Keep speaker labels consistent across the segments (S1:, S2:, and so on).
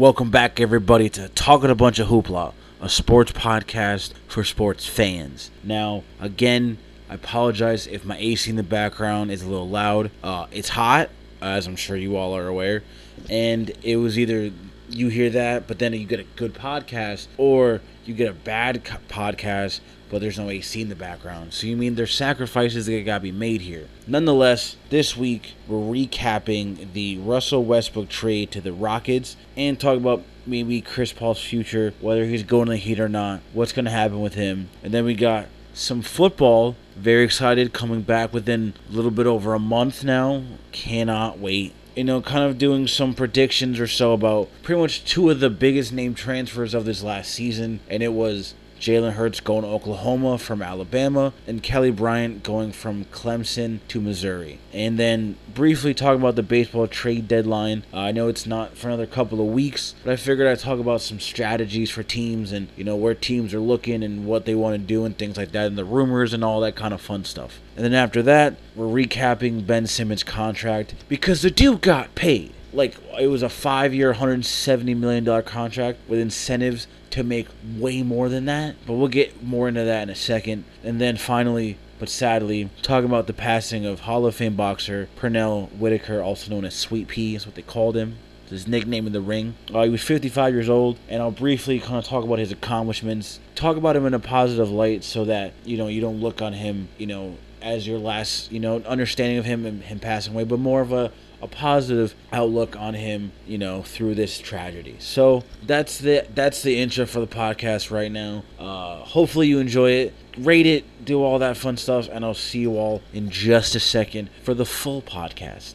S1: Welcome back, everybody, to Talking a Bunch of Hoopla, a sports podcast for sports fans. Now, again, I apologize if my AC in the background is a little loud. Uh, it's hot, as I'm sure you all are aware, and it was either you hear that, but then you get a good podcast, or you get a bad podcast, but there's no AC in the background. So you mean there's sacrifices that gotta be made here. Nonetheless, this week we're recapping the Russell Westbrook trade to the Rockets and talk about maybe Chris Paul's future, whether he's going to the Heat or not, what's gonna happen with him, and then we got some football. Very excited coming back within a little bit over a month now. Cannot wait you know, kind of doing some predictions or so about pretty much two of the biggest name transfers of this last season, and it was Jalen Hurts going to Oklahoma from Alabama, and Kelly Bryant going from Clemson to Missouri. And then briefly talk about the baseball trade deadline. Uh, I know it's not for another couple of weeks, but I figured I'd talk about some strategies for teams and, you know, where teams are looking and what they want to do and things like that, and the rumors and all that kind of fun stuff. And then after that, we're recapping Ben Simmons' contract because the dude got paid like it was a five year, $170 million contract with incentives to make way more than that. But we'll get more into that in a second. And then finally, but sadly, talking about the passing of Hall of Fame boxer Pernell Whitaker, also known as Sweet Pea, is what they called him. His nickname in the ring. Uh, he was 55 years old, and I'll briefly kind of talk about his accomplishments. Talk about him in a positive light, so that you know you don't look on him, you know, as your last, you know, understanding of him and him passing away, but more of a a positive outlook on him, you know, through this tragedy. So that's the that's the intro for the podcast right now. Uh, hopefully you enjoy it. Rate it, do all that fun stuff, and I'll see you all in just a second for the full podcast.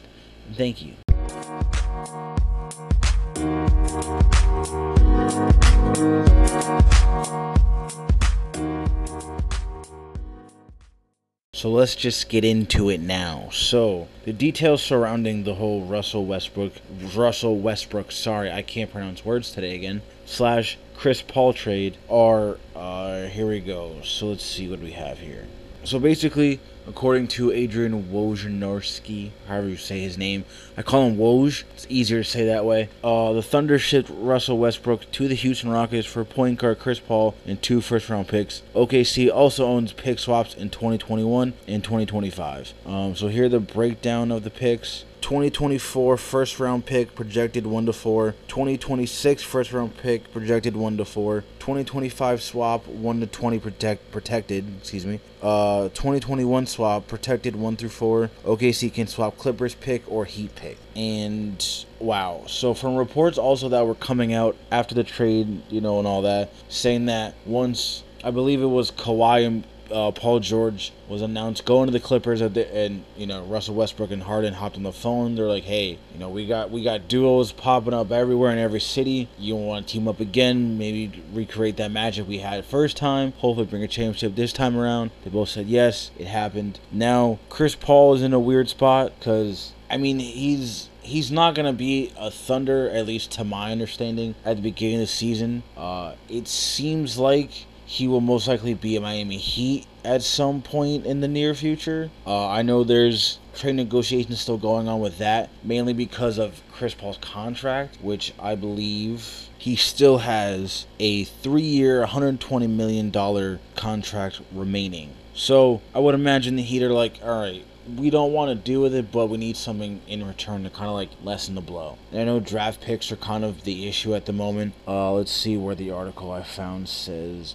S1: Thank you. So let's just get into it now. So the details surrounding the whole Russell Westbrook, Russell Westbrook, sorry, I can't pronounce words today again, slash Chris Paul trade are, uh, here we go. So let's see what we have here. So basically, according to Adrian Wojnarowski, however you say his name, I call him Woj. It's easier to say that way. Uh, the Thunder shipped Russell Westbrook to the Houston Rockets for point guard Chris Paul and two first-round picks. OKC also owns pick swaps in 2021 and 2025. Um, so here the breakdown of the picks. 2024 first round pick projected 1 to 4, 2026 first round pick projected 1 to 4, 2025 swap 1 to 20 protect protected, excuse me. Uh 2021 swap protected 1 through 4. OKC can swap Clippers pick or Heat pick. And wow. So from reports also that were coming out after the trade, you know, and all that, saying that once I believe it was Kawhi and uh, Paul George was announced going to the Clippers, the, and you know Russell Westbrook and Harden hopped on the phone. They're like, "Hey, you know we got we got duos popping up everywhere in every city. You want to team up again? Maybe recreate that magic we had first time. Hopefully, bring a championship this time around." They both said yes. It happened. Now Chris Paul is in a weird spot because I mean he's he's not gonna be a Thunder, at least to my understanding, at the beginning of the season. Uh, it seems like he will most likely be a Miami Heat at some point in the near future. Uh, I know there's trade negotiations still going on with that, mainly because of Chris Paul's contract, which I believe he still has a three year, $120 million contract remaining. So I would imagine the Heat are like, all right, we don't want to do with it, but we need something in return to kind of like lessen the blow. I know draft picks are kind of the issue at the moment. Uh, let's see where the article I found says.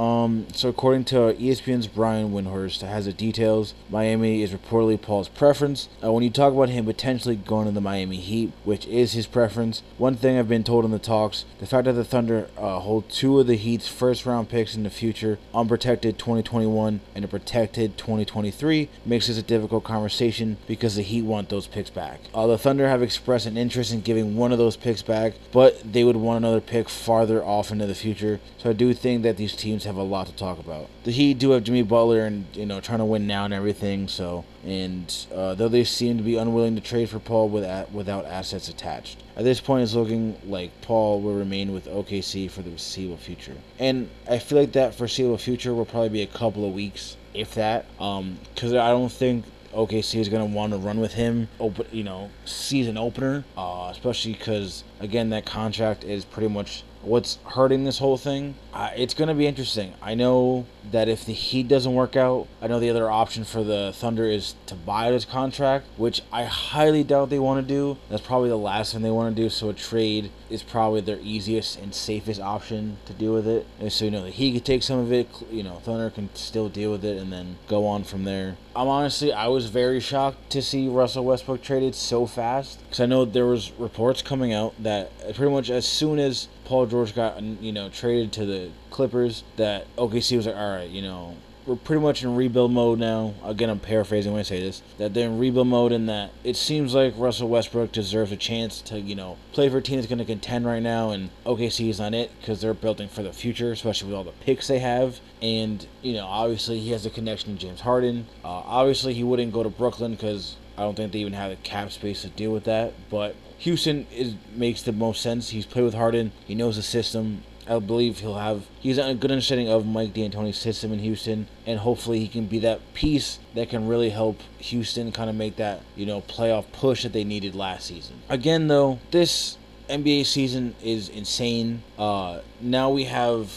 S1: Um, so according to ESPN's Brian Windhorst has the details, Miami is reportedly Paul's preference. Uh, when you talk about him potentially going to the Miami Heat, which is his preference, one thing I've been told in the talks, the fact that the Thunder uh, hold two of the Heat's first round picks in the future, unprotected 2021 and a protected 2023, makes this a difficult conversation because the Heat want those picks back. Uh, the Thunder have expressed an interest in giving one of those picks back, but they would want another pick farther off into the future. So I do think that these teams have a lot to talk about. The Heat do have Jimmy Butler and you know trying to win now and everything. So and uh, though they seem to be unwilling to trade for Paul without without assets attached, at this point it's looking like Paul will remain with OKC for the foreseeable future. And I feel like that foreseeable future will probably be a couple of weeks, if that. Um, because I don't think OKC is going to want to run with him, open, you know, season opener, uh, especially because again that contract is pretty much what's hurting this whole thing. Uh, it's going to be interesting. I know that if the Heat doesn't work out, I know the other option for the Thunder is to buy this contract, which I highly doubt they want to do. That's probably the last thing they want to do. So a trade is probably their easiest and safest option to deal with it. And so you know the Heat could take some of it. You know Thunder can still deal with it and then go on from there. I'm honestly I was very shocked to see Russell Westbrook traded so fast because I know there was reports coming out that pretty much as soon as Paul George got you know traded to the Clippers that OKC was like, all right, you know, we're pretty much in rebuild mode now. Again, I'm paraphrasing when I say this. That they're in rebuild mode, and that it seems like Russell Westbrook deserves a chance to, you know, play for a team that's going to contend right now. And OKC is not it because they're building for the future, especially with all the picks they have. And you know, obviously he has a connection to James Harden. Uh, obviously he wouldn't go to Brooklyn because I don't think they even have the cap space to deal with that. But Houston is makes the most sense. He's played with Harden. He knows the system. I believe he'll have he's a good understanding of Mike D'Antoni's system in Houston, and hopefully he can be that piece that can really help Houston kind of make that you know playoff push that they needed last season. Again, though, this NBA season is insane. Uh, now we have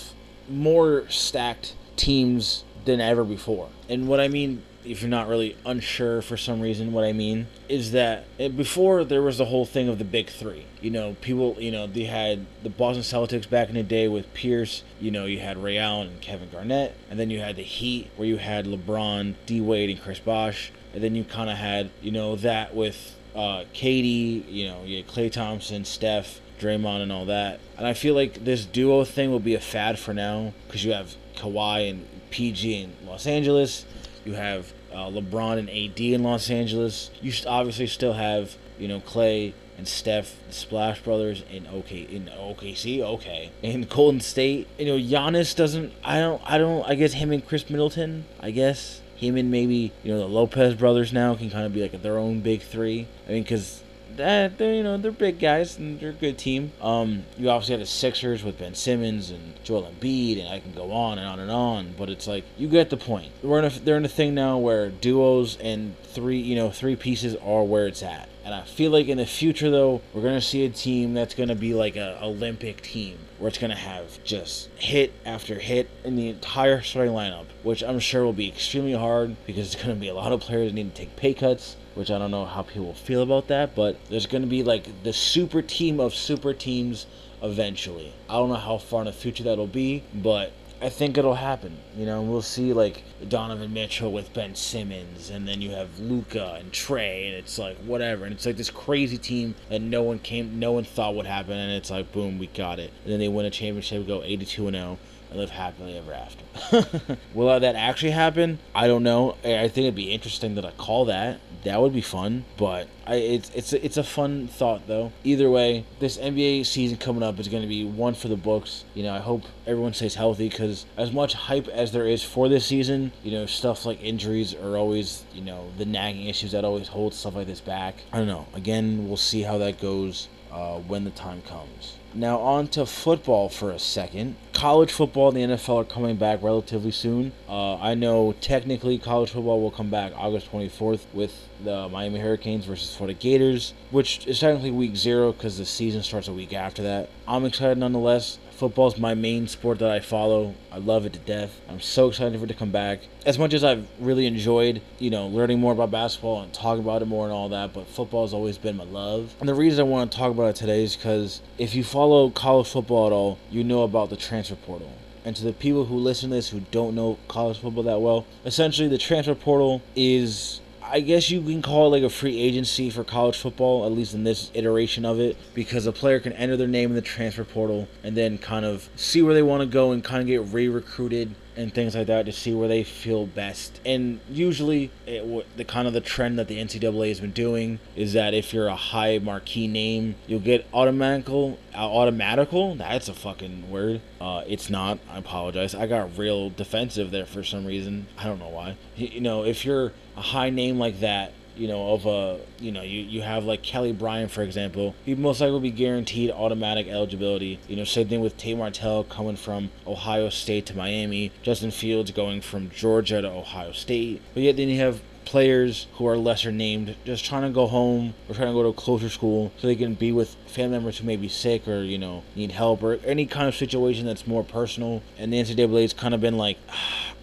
S1: more stacked teams than ever before, and what I mean if you're not really unsure for some reason what I mean is that before there was the whole thing of the big three. You know, people, you know, they had the Boston Celtics back in the day with Pierce. You know, you had Ray Allen and Kevin Garnett, and then you had the Heat where you had LeBron, D Wade, and Chris Bosh, and then you kind of had you know that with uh, KD. You know, you had Klay Thompson, Steph. Draymond and all that, and I feel like this duo thing will be a fad for now because you have Kawhi and PG in Los Angeles, you have uh, LeBron and AD in Los Angeles. You obviously still have you know Klay and Steph, the Splash Brothers in OK in OKC, okay, in Golden State. You know Giannis doesn't. I don't. I don't. I guess him and Khris Middleton. I guess him and maybe you know the Lopez brothers now can kind of be like their own big three. I mean, because that they're you know they're big guys and they're a good team. Um, you obviously have the Sixers with Ben Simmons and Joel Embiid, and I can go on and on and on. But it's like you get the point. We're in a, they're in a thing now where duos and three you know three pieces are where it's at. And I feel like in the future, though, we're going to see a team that's going to be like an Olympic team, where it's going to have just hit after hit in the entire starting lineup, which I'm sure will be extremely hard because it's going to be a lot of players that need to take pay cuts which I don't know how people feel about that, but there's going to be like the super team of super teams eventually. I don't know how far in the future that'll be, but I think it'll happen. You know, we'll see like Donovan Mitchell with Ben Simmons, and then you have Luka and Trey, and it's like whatever, and it's like this crazy team that no one came, no one thought would happen, and it's like boom, we got it, and then they win a championship, go 82 and 0 and live happily ever after. Will that actually happen? I don't know. I think it'd be interesting that I call that. That would be fun, but I, it's it's a, it's a fun thought though. Either way, this NBA season coming up is going to be one for the books. You know, I hope everyone stays healthy because as much hype as there is for this season, you know, stuff like injuries are always you know the nagging issues that always hold stuff like this back. I don't know. Again, we'll see how that goes uh, when the time comes. Now, on to football for a second. College football and the NFL are coming back relatively soon. Uh, I know technically college football will come back August 24th with the Miami Hurricanes versus Florida Gators, which is technically week zero because the season starts a week after that. I'm excited nonetheless. Football is my main sport that I follow. I love it to death. I'm so excited for it to come back. As much as I've really enjoyed, you know, learning more about basketball and talking about it more and all that, but football has always been my love. And the reason I want to talk about it today is because if you follow college football at all, you know about the transfer portal. And to the people who listen to this who don't know college football that well, essentially the transfer portal is I guess you can call it like a free agency for college football, at least in this iteration of it, because a player can enter their name in the transfer portal and then kind of see where they want to go and kind of get re recruited and things like that to see where they feel best. And usually, it, the kind of the trend that the NCAA has been doing is that if you're a high marquee name, you'll get automatical. Uh, automatical. That's a fucking word. Uh, it's not. I apologize. I got real defensive there for some reason. I don't know why. You know, if you're a high name like that you know, of a, you know, you, you have like Kelly Bryant, for example, he most likely will be guaranteed automatic eligibility. You know, same thing with Tate Martell coming from Ohio State to Miami, Justin Fields going from Georgia to Ohio State. But yet then you have players who are lesser named just trying to go home or trying to go to a closer school so they can be with family members who may be sick or you know need help or any kind of situation that's more personal. And the NCAA's kind of been like.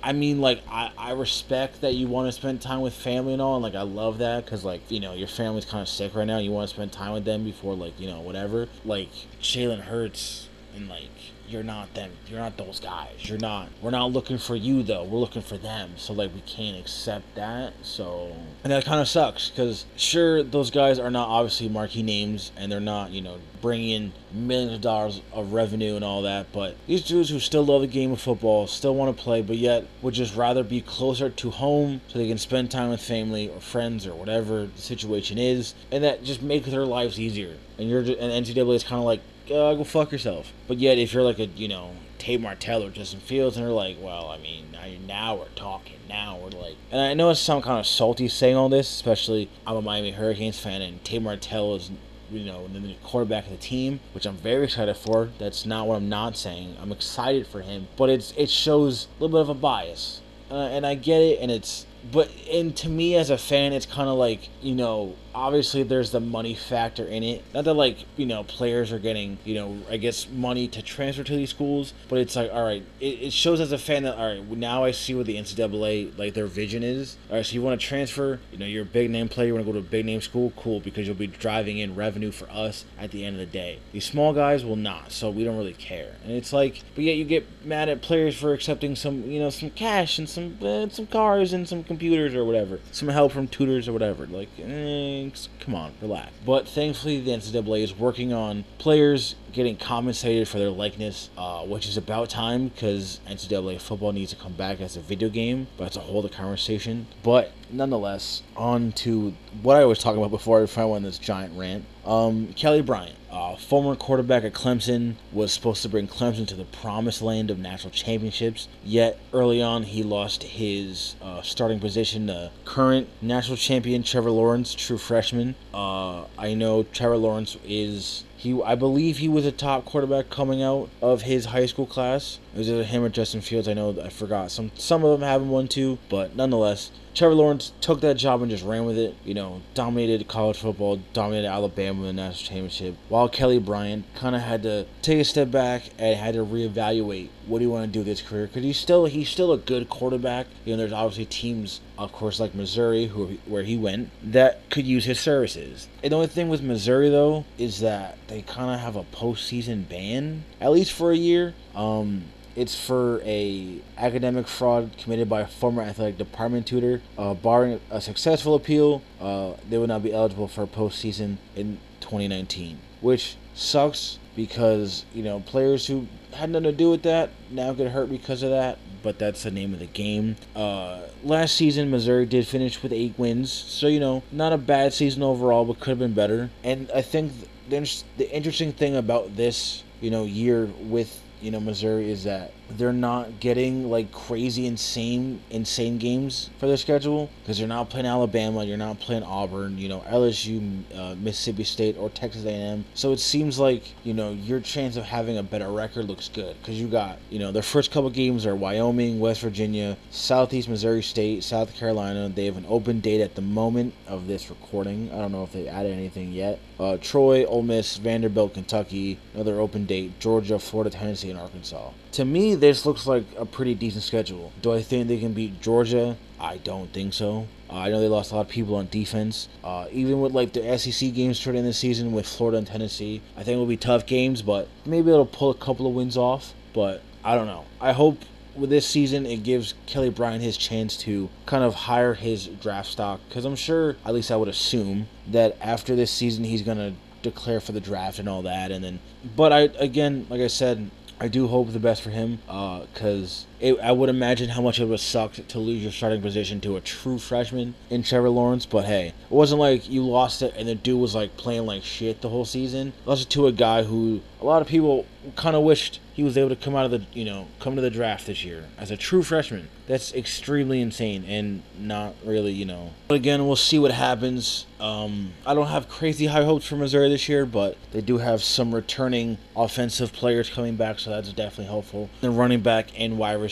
S1: I mean, like, I, I respect that you want to spend time with family and all, and, like, I love that because, like, you know, your family's kind of sick right now. You want to spend time with them before, like, you know, whatever. Like, Jalen Hurts and, like, you're not them. You're not those guys. You're not. We're not looking for you though. We're looking for them. So like we can't accept that. So and that kind of sucks because sure those guys are not obviously marquee names and they're not you know bringing in millions of dollars of revenue and all that. But these dudes who still love the game of football, still want to play, but yet would just rather be closer to home so they can spend time with family or friends or whatever the situation is, and that just makes their lives easier. And you're just, and NCAA is kind of like uh, go fuck yourself. But yet, if you're like a, you know, Tate Martell or Justin Fields, and they're like, well, I mean, now we're talking. Now we're like, and I know it's some kind of salty saying all this, especially I'm a Miami Hurricanes fan, and Tate Martell is, you know, the quarterback of the team, which I'm very excited for. That's not what I'm not saying. I'm excited for him, but it's it shows a little bit of a bias, uh, and I get it, and it's but and to me as a fan it's kind of like you know obviously there's the money factor in it. Not that like you know players are getting you know I guess money to transfer to these schools, but it's like all right, it, it shows as a fan that all right now I see what the NCAA like their vision is. All right, so you want to transfer, you know you're a big name player, you want to go to a big name school, cool because you'll be driving in revenue for us at the end of the day. These small guys will not, so we don't really care. And it's like, but yet you get mad at players for accepting some you know some cash and some uh, some cars and some computers or whatever, some help from tutors or whatever. Like. Eh, Come on, relax. But thankfully, the NCAA is working on players getting compensated for their likeness, uh, which is about time because NCAA football needs to come back as a video game. But it's a whole other conversation. But nonetheless, on to what I was talking about before I went on this giant rant. Um, Kelly Bryant, uh, former quarterback at Clemson, was supposed to bring Clemson to the promised land of national championships. Yet early on, he lost his uh, starting position to current national champion Trevor Lawrence, true freshman. Uh, I know Trevor Lawrence is he, I believe he was a top quarterback coming out of his high school class. It was either him or Justin Fields. I know I forgot. Some some of them haven't won too, but nonetheless, Trevor Lawrence took that job and just ran with it. You know, dominated college football, dominated Alabama in the national championship. While Kelly Bryant kind of had to take a step back and had to reevaluate what do you want to do with his career because he's still he's still a good quarterback. You know, there's obviously teams, of course, like Missouri, who where he went, that could use his services. And the only thing with Missouri though is that they kind of have a postseason ban at least for a year. Um, it's for a academic fraud committed by a former athletic department tutor. Uh, barring a successful appeal, uh, they would not be eligible for postseason in 2019, which sucks because you know players who had nothing to do with that now get hurt because of that. But that's the name of the game. Uh, last season, Missouri did finish with eight wins, so you know not a bad season overall, but could have been better. And I think the, the interesting thing about this you know year with you know Missouri is that they're not getting like crazy insane insane games for their schedule because you're not playing Alabama, you're not playing Auburn, you know LSU, uh, Mississippi State, or Texas A&M. So it seems like you know your chance of having a better record looks good because you got you know their first couple games are Wyoming, West Virginia, Southeast Missouri State, South Carolina. They have an open date at the moment of this recording. I don't know if they added anything yet. Uh, Troy, Ole Miss, Vanderbilt, Kentucky, another open date. Georgia, Florida, Tennessee, and Arkansas. To me, this looks like a pretty decent schedule. Do I think they can beat Georgia? I don't think so. Uh, I know they lost a lot of people on defense. Uh, even with like the SEC games starting this season with Florida and Tennessee, I think it will be tough games, but maybe it'll pull a couple of wins off. But I don't know. I hope with this season it gives Kelly Bryant his chance to kind of hire his draft stock because I'm sure, at least I would assume, that after this season he's gonna declare for the draft and all that, and then. But I again, like I said, I do hope the best for him uh, because uh, I would imagine how much it would suck to lose your starting position to a true freshman in Trevor Lawrence. But hey, it wasn't like you lost it and the dude was like playing like shit the whole season. Lost it to a guy who a lot of people kind of wished he was able to come out of the you know come to the draft this year as a true freshman. That's extremely insane and not really you know. But again, we'll see what happens. Um, I don't have crazy high hopes for Missouri this year, but they do have some returning offensive players coming back, so that's definitely helpful. The running back and wide receiver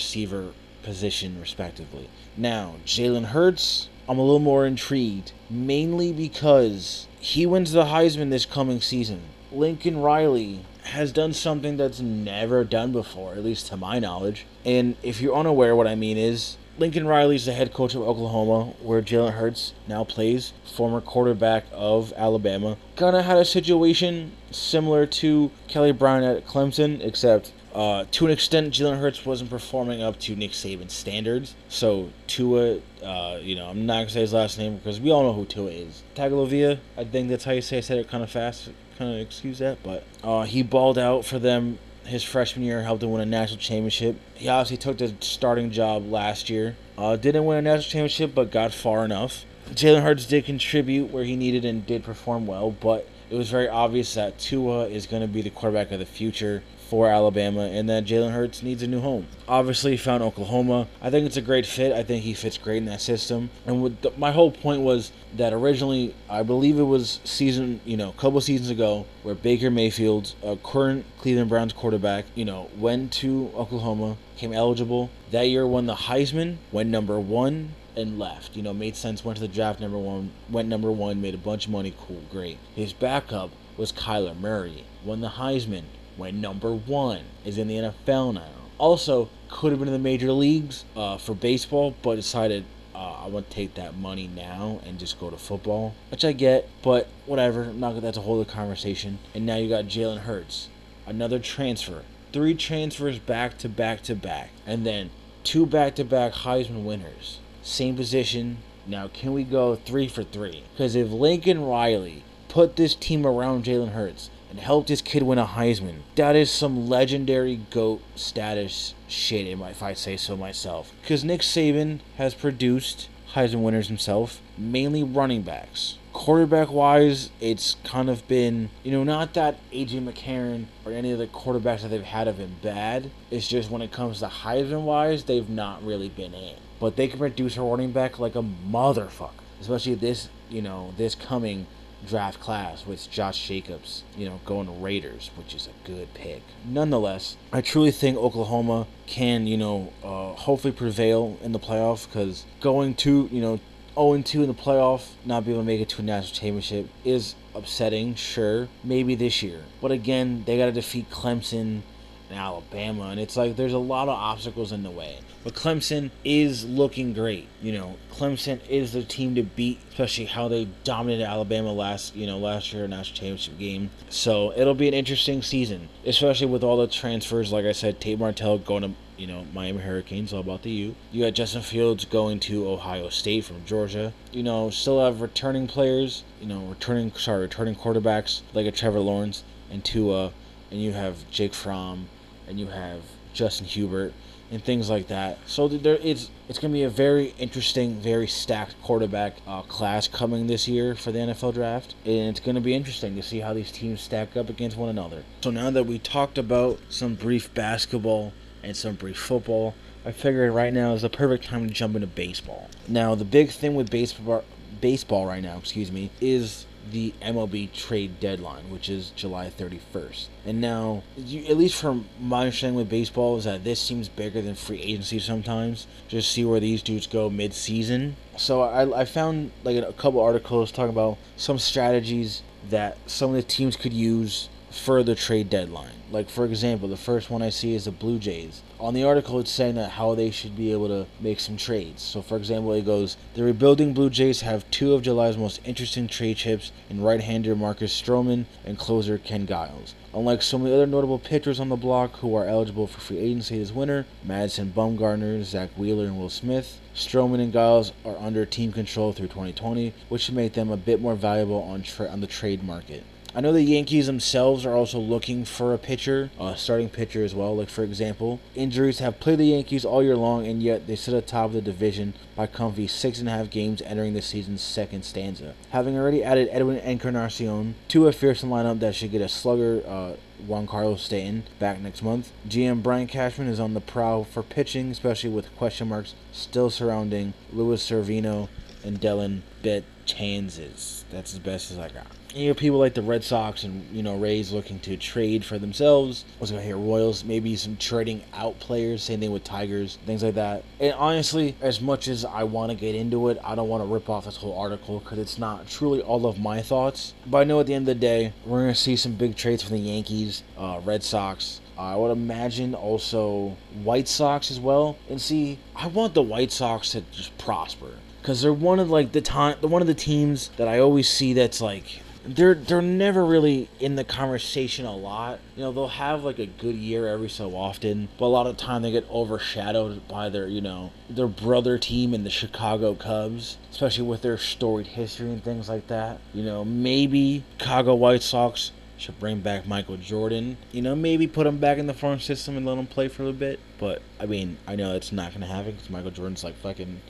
S1: position respectively. Now Jalen Hurts I'm a little more intrigued, mainly because he wins the Heisman this coming season. Lincoln Riley has done something that's never done before, at least to my knowledge. And if you're unaware, what I mean is Lincoln Riley's the head coach of Oklahoma, where Jalen Hurts now plays, former quarterback of Alabama. Kind of had a situation similar to Kelly Brown at Clemson, except uh, to an extent, Jalen Hurts wasn't performing up to Nick Saban's standards. So Tua, uh, you know, I'm not gonna say his last name because we all know who Tua is. Tagovailoa, I think that's how you say. I said it kind of fast, kind of excuse that, but uh, he balled out for them his freshman year, helped him win a national championship. He obviously took the starting job last year. Uh, didn't win a national championship, but got far enough. Jalen Hurts did contribute where he needed and did perform well, but it was very obvious that Tua is going to be the quarterback of the future for Alabama and that Jalen Hurts needs a new home. Obviously, found Oklahoma. I think it's a great fit. I think he fits great in that system. And the, my whole point was that originally, I believe it was season, you know, a couple seasons ago, where Baker Mayfield, a current Cleveland Browns quarterback, you know, went to Oklahoma, came eligible. That year won the Heisman, went number one, and left. You know, made sense. Went to the draft number one, went number one, made a bunch of money. Cool, great. His backup was Kyler Murray, won the Heisman, went number one, is in the NFL now. Also, could have been in the major leagues uh, for baseball, but decided uh, I want to take that money now and just go to football, which I get, but whatever. I'm not that's a whole other conversation. And now you got Jalen Hurts, another transfer, three transfers back to back to back, and then two back to back Heisman winners, same position. Now, can we go three for three? Because if Lincoln Riley put this team around Jalen Hurts and helped his kid win a Heisman. That is some legendary GOAT status shit, if I say so myself. Because Nick Saban has produced Heisman winners himself, mainly running backs. Quarterback wise, it's kind of been, you know, not that AJ McCarron or any of the quarterbacks that they've had have been bad. It's just when it comes to Heisman wise, they've not really been in. But they can produce a running back like a motherfucker. Especially this, you know, this coming draft class with Josh Jacobs, you know, going to Raiders, which is a good pick. Nonetheless, I truly think Oklahoma can, you know, uh, hopefully prevail in the playoff because going to, you know, 0 2 in the playoff, not be able to make it to a national championship is upsetting, sure. Maybe this year. But again, they got to defeat Clemson and Alabama, and it's like there's a lot of obstacles in the way. But Clemson is looking great. You know, Clemson is the team to beat, especially how they dominated Alabama last, you know, last year national championship game. So it'll be an interesting season, especially with all the transfers. Like I said, Tate Martell going to you know, Miami Hurricanes, all about the U. You got Justin Fields going to Ohio State from Georgia. You know, still have returning players, you know, returning sorry, returning quarterbacks like a Trevor Lawrence and Tua, and you have Jake Fromm, and you have Justin Herbert and things like that. So there it's it's going to be a very interesting, very stacked quarterback uh, class coming this year for the NFL draft, and it's going to be interesting to see how these teams stack up against one another. So now that we talked about some brief basketball and some brief football, I figured right now is the perfect time to jump into baseball. Now the big thing with baseball baseball right now, excuse me, is the MLB trade deadline, which is July 31st. And now, you, at least from my understanding with baseball, is that this seems bigger than free agency sometimes. Just see where these dudes go mid-season. So I, I found like a couple articles talking about some strategies that some of the teams could use for the trade deadline. Like for example, the first one I see is the Blue Jays. On the article, it's saying that how they should be able to make some trades. So for example, it goes: the rebuilding Blue Jays have two of July's most interesting trade chips in right-hander Marcus Stroman and closer Ken Giles. Unlike of the other notable pitchers on the block who are eligible for free agency this winter, Madison Bumgarner, Zack Wheeler, and Will Smith, Stroman and Giles are under team control through 2020, which should make them a bit more valuable on tra- on the trade market. I know the Yankees themselves are also looking for a pitcher, a starting pitcher as well. Like, for example, injuries have played the Yankees all year long, and yet they sit atop the division by comfy six and a half games entering the season's second stanza. Having already added Edwin Encarnacion to a fearsome lineup that should get a slugger, uh, Giancarlo Stanton back next month. GM Brian Cashman is on the prowl for pitching, especially with question marks still surrounding Luis Severino and Dellin Betances. That's as best as I got. You know, people like the Red Sox and you know Rays looking to trade for themselves. Was gonna hear Royals, maybe some trading out players. Same thing with Tigers, things like that. And honestly, as much as I want to get into it, I don't want to rip off this whole article because it's not truly all of my thoughts. But I know at the end of the day, we're gonna see some big trades from the Yankees, uh, Red Sox, I would imagine also White Sox as well. And see, I want the White Sox to just prosper because they're one of like the time, one of the teams that I always see that's like they're they're never really in the conversation a lot. You know, they'll have like a good year every so often, but a lot of time they get overshadowed by their, you know, their brother team in the Chicago Cubs, especially with their storied history and things like that. You know, maybe Chicago White Sox should bring back Michael Jordan. You know, maybe put him back in the farm system and let him play for a little bit. But I mean, I know it's not gonna happen because Michael Jordan's like fucking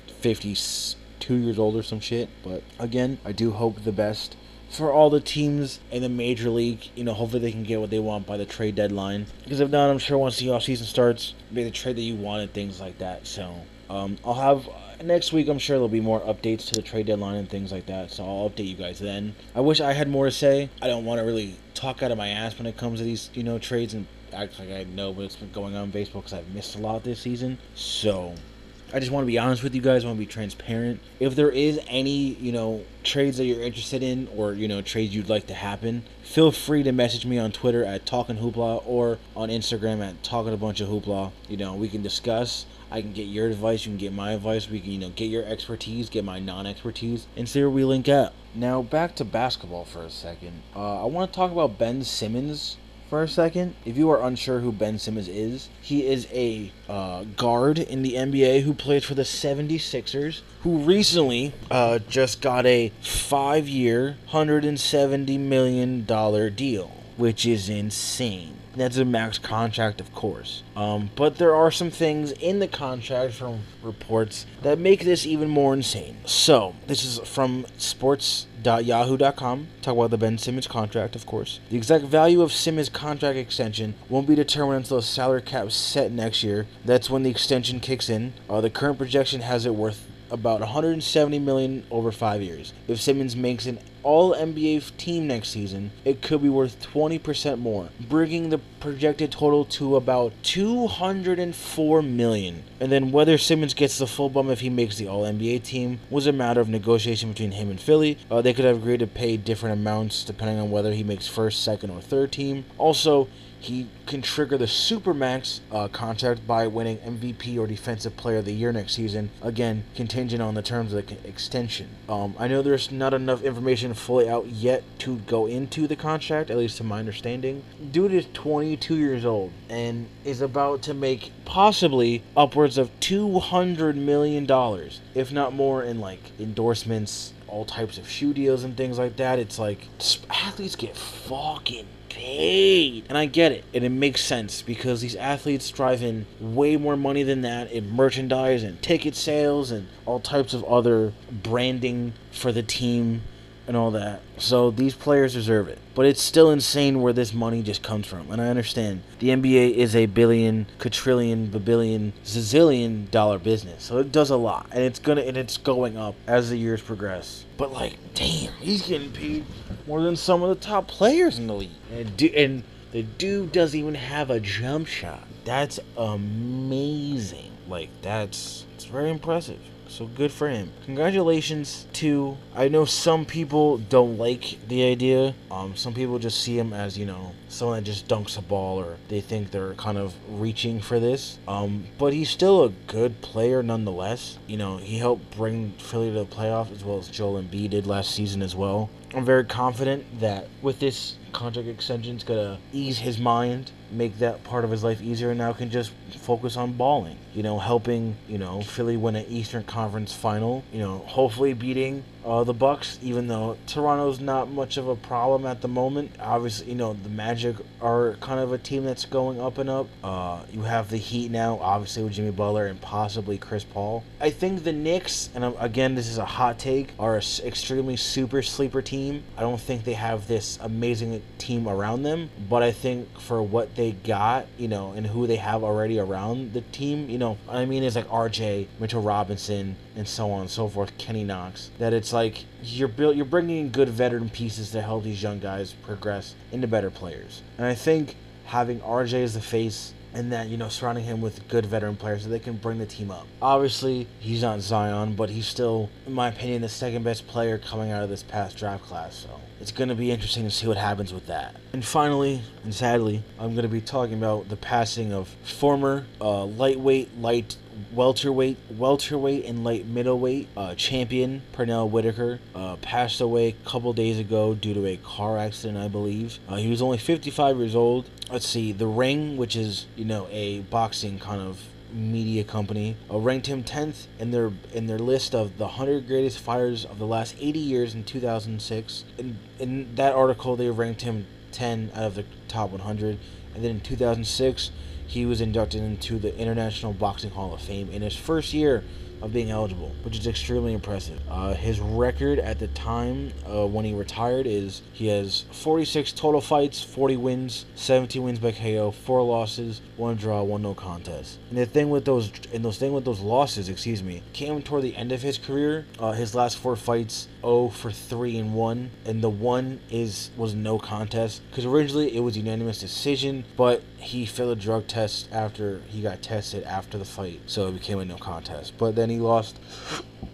S1: fifty-two years old or some shit. But again, I do hope the best for all the teams in the major league. You know, hopefully they can get what they want by the trade deadline. Because if not, I'm sure once the off season starts, be the trade that you want and things like that. So um, I'll have next week i'm sure there'll be more updates to the trade deadline and things like that so i'll update you guys then i wish i had more to say i don't want to really talk out of my ass when it comes to these you know trades and act like i know what's been going on in baseball because i've missed a lot this season so I just want to be honest with you guys. I want to be transparent. If there is any, you know, trades that you're interested in or, you know, trades you'd like to happen, feel free to message me on Twitter at Talking Hoopla or on Instagram at Talking a Bunch of Hoopla. You know, we can discuss. I can get your advice, you can get my advice, we can, you know, get your expertise, get my non expertise, and see where we link up. Now, back to basketball for a second. Uh, I want to talk about Ben Simmons for a second. If you are unsure who Ben Simmons is, he is a uh, guard in the NBA who played for the 76ers, who recently uh, just got a five year, $170 million deal, which is insane. That's a max contract, of course. Um, but there are some things in the contract from reports that make this even more insane. So, this is from sports.yahoo.com. Talk about the Ben Simmons contract, of course. The exact value of Simmons' contract extension won't be determined until the salary cap is set next year. That's when the extension kicks in. Uh, the current projection has it worth about 170 million over five years. If Simmons makes an All NBA team next season, it could be worth 20% more, bringing the projected total to about 204 million. And then whether Simmons gets the full bump if he makes the All NBA team was a matter of negotiation between him and Philly. Uh, they could have agreed to pay different amounts depending on whether he makes first, second, or third team. Also, he can trigger the Supermax uh, contract by winning MVP or Defensive Player of the Year next season. Again, contingent on the terms of the extension. Um, I know there's not enough information fully out yet to go into the contract, at least to my understanding. Dude is 22 years old and is about to make possibly upwards of 200 million dollars, if not more, in like endorsements, all types of shoe deals and things like that. It's like athletes get fucking paid. And I get it. And it makes sense because these athletes drive in way more money than that in merchandise and ticket sales and all types of other branding for the team and all that. So these players deserve it. But it's still insane where this money just comes from. And I understand the NBA is a billion, quadrillion, babillion, zillion dollar business. So it does a lot. And it's gonna and it's going up as the years progress. But like, damn, he's getting paid more than some of the top players in the league. And, do, and the dude doesn't even have a jump shot. That's amazing. Like that's it's very impressive. So good for him. Congratulations to I know some people don't like the idea. Um some people just see him as, you know, someone that just dunks a ball or they think they're kind of reaching for this. Um but he's still a good player nonetheless. You know, he helped bring Philly to the playoffs as well as Joel Embiid did last season as well. I'm very confident that with this contract extension, it's gonna ease his mind, make that part of his life easier, and now can just focus on balling. You know, helping you know Philly win an Eastern Conference final. You know, hopefully beating Uh, the Bucks, even though Toronto's not much of a problem at the moment, obviously you know the Magic are kind of a team that's going up and up. Uh, you have the Heat now, obviously with Jimmy Butler and possibly Chris Paul. I think the Knicks, and again this is a hot take, are an extremely super sleeper team. I don't think they have this amazing team around them, but I think for what they got, you know, and who they have already around the team, you know, I mean, it's like RJ, Mitchell Robinson, and so on and so forth, Kenny Knox. That it's like you're built, you're bringing in good veteran pieces to help these young guys progress into better players. And I think having RJ as the face and then you know surrounding him with good veteran players so they can bring the team up. Obviously, he's not Zion, but he's still, in my opinion, the second best player coming out of this past draft class. So it's going to be interesting to see what happens with that. And finally, and sadly, I'm going to be talking about the passing of former uh, lightweight, light welterweight, welterweight, and light middleweight uh, champion Pernell Whitaker uh, passed away a couple days ago due to a car accident, I believe. Uh, he was only 55 years old. Let's see, The Ring, which is you know a boxing kind of media company uh, ranked him 10th in their in their list of the 100 greatest fighters of the last 80 years in 2006 in, in that article they ranked him 10 out of the top 100 and then in 2006 he was inducted into the International Boxing Hall of Fame in his first year of being eligible, which is extremely impressive. Uh, his record at the time uh, when he retired is he has 46 total fights, 40 wins, 17 wins by KO, four losses, one draw, one no contest. And the thing with those, and those thing with those losses, excuse me, came toward the end of his career. Uh, his last four fights, 0 for 3 and 1, and the one is was no contest because originally it was unanimous decision, but he failed a drug test after he got tested after the fight, so it became a no contest. But then he lost,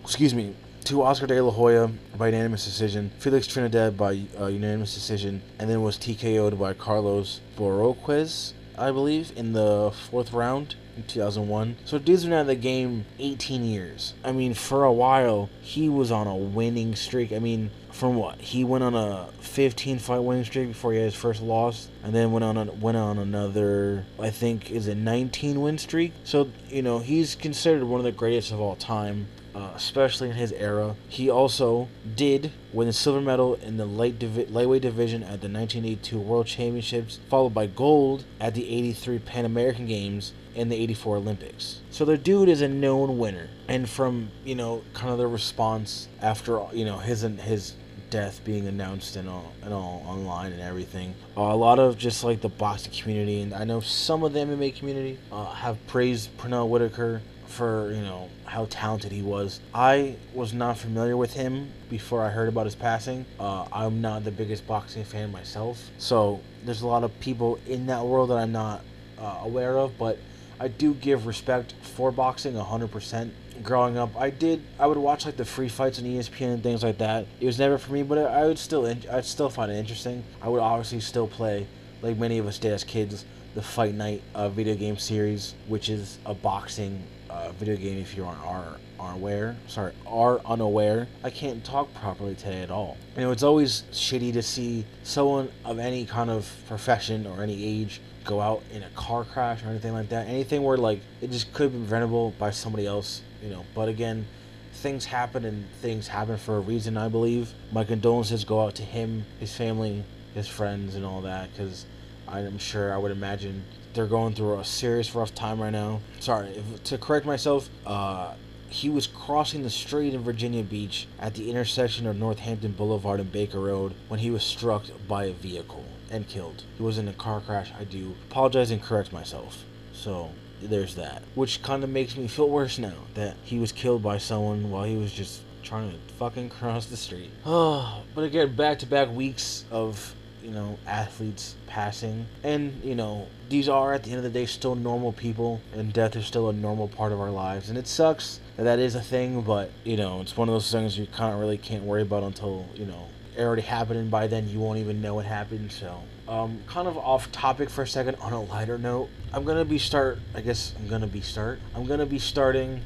S1: excuse me, to Oscar De La Hoya by unanimous decision, Felix Trinidad by uh, unanimous decision, and then was TKO'd by Carlos Bojorquez, I believe, in the fourth round in 2001. So dude's been out of the game 18 years. I mean, for a while, he was on a winning streak. I mean, from what he went on a 15 fight winning streak before he had his first loss, and then went on a, went on another I think is a 19 win streak. So you know he's considered one of the greatest of all time. Uh, especially in his era. He also did win the silver medal in the light divi- lightweight division at the 1982 World Championships, followed by gold at the 83 Pan American Games and the 84 Olympics. So the dude is a known winner. And from, you know, kind of the response after, you know, his his death being announced and all and all online and everything. Uh, a lot of just like the boxing community and I know some of the MMA community uh, have praised Pernell Whitaker for you know how talented he was. I was not familiar with him before I heard about his passing. Uh, I'm not the biggest boxing fan myself, so there's a lot of people in that world that I'm not uh, aware of, but I do give respect for boxing 100% growing up, I did. I would watch like the free fights on ESPN and things like that. It was never for me, but I would still. I'd still find it interesting. I would obviously still play, like many of us did as kids, the Fight Night uh, video game series, which is a boxing uh, video game. If you aren't are unaware, sorry, are unaware. I can't talk properly today at all. You know, it's always shitty to see someone of any kind of profession or any age go out in a car crash or anything like that. Anything where like it just could be preventable by somebody else you know. But again, things happen and things happen for a reason. I believe. My condolences go out to him, his family, his friends, and all that, because I'm sure I would imagine they're going through a serious rough time right now. Sorry, if, to correct myself. Uh, he was crossing the street in Virginia Beach at the intersection of Northampton Boulevard and Baker Road when he was struck by a vehicle and killed. He was in a car crash. I do apologize and correct myself. So, there's that. Which kind of makes me feel worse now that he was killed by someone while he was just trying to fucking cross the street. Oh, but again, back to back weeks of, you know, athletes passing. And, you know, these are at the end of the day still normal people, and death is still a normal part of our lives. And it sucks that that is a thing, but, you know, it's one of those things you kind of really can't worry about until, you know, already happened, and by then you won't even know it happened, so um, kind of off topic for a second on a lighter note. I'm gonna be start. I guess I'm gonna be start. I'm gonna be starting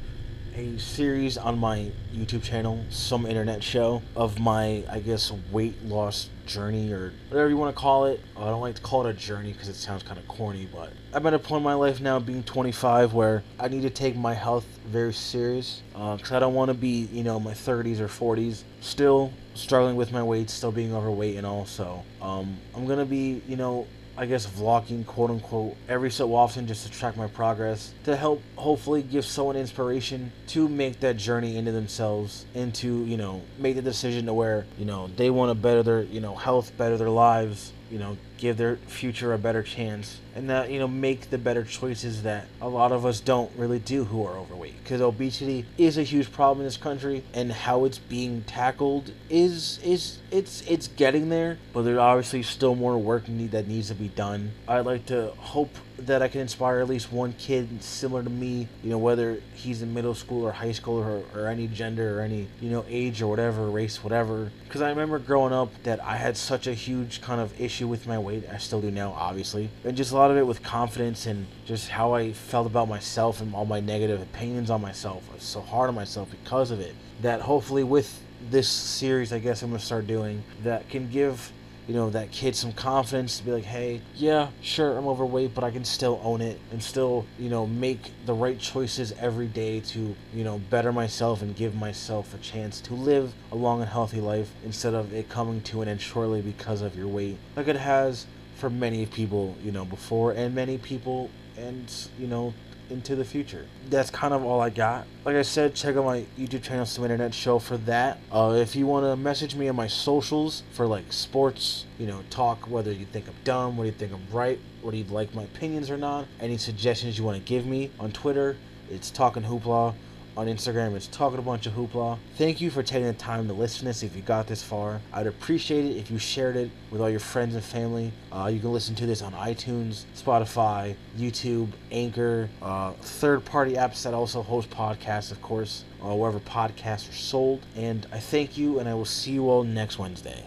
S1: a series on my YouTube channel, some internet show, of my, I guess, weight loss journey or whatever you want to call it. I don't like to call it a journey because it sounds kind of corny, but I'm at a point in my life now, being 25, where I need to take my health very serious because uh, I don't want to be, you know, my 30s or 40s still struggling with my weight, still being overweight, and also um, I'm gonna be, you know, I guess, vlogging, quote unquote, every so often just to track my progress, to help hopefully give someone inspiration to make that journey into themselves and to, you know, make the decision to where, you know, they want to better their, you know, health, better their lives, you know, give their future a better chance and that, you know, make the better choices that a lot of us don't really do who are overweight. Because obesity is a huge problem in this country and how it's being tackled is is it's it's getting there, but there's obviously still more work need that needs to be done. I'd like to hope that I can inspire at least one kid similar to me, you know, whether he's in middle school or high school or, or any gender or any, you know, age or whatever, race, whatever. Because I remember growing up that I had such a huge kind of issue with my weight. I still do now, obviously. And just a lot of it with confidence and just how I felt about myself and all my negative opinions on myself. I was so hard on myself because of it. That hopefully with this series, I guess I'm to start doing, that can give you know, that kid some confidence to be like, hey, yeah, sure, I'm overweight, but I can still own it and still, you know, make the right choices every day to, you know, better myself and give myself a chance to live a long and healthy life instead of it coming to an end shortly because of your weight, like it has for many people, you know, before and many people and, you know, into the future. That's kind of all I got. Like I said, check out my YouTube channel, Some Internet Show, for that. Uh, if you want to message me on my socials for like sports, you know, talk whether you think I'm dumb, whether you think I'm right, whether you like my opinions or not, any suggestions you want to give me on Twitter, it's Talking Hoopla on Instagram. It's talking a bunch of hoopla. Thank you for taking the time to listen to this if you got this far. I'd appreciate it if you shared it with all your friends and family. Uh, you can listen to this on iTunes, Spotify, YouTube, Anchor, uh, third party apps that also host podcasts, of course, uh, wherever podcasts are sold. And I thank you, and I will see you all next Wednesday.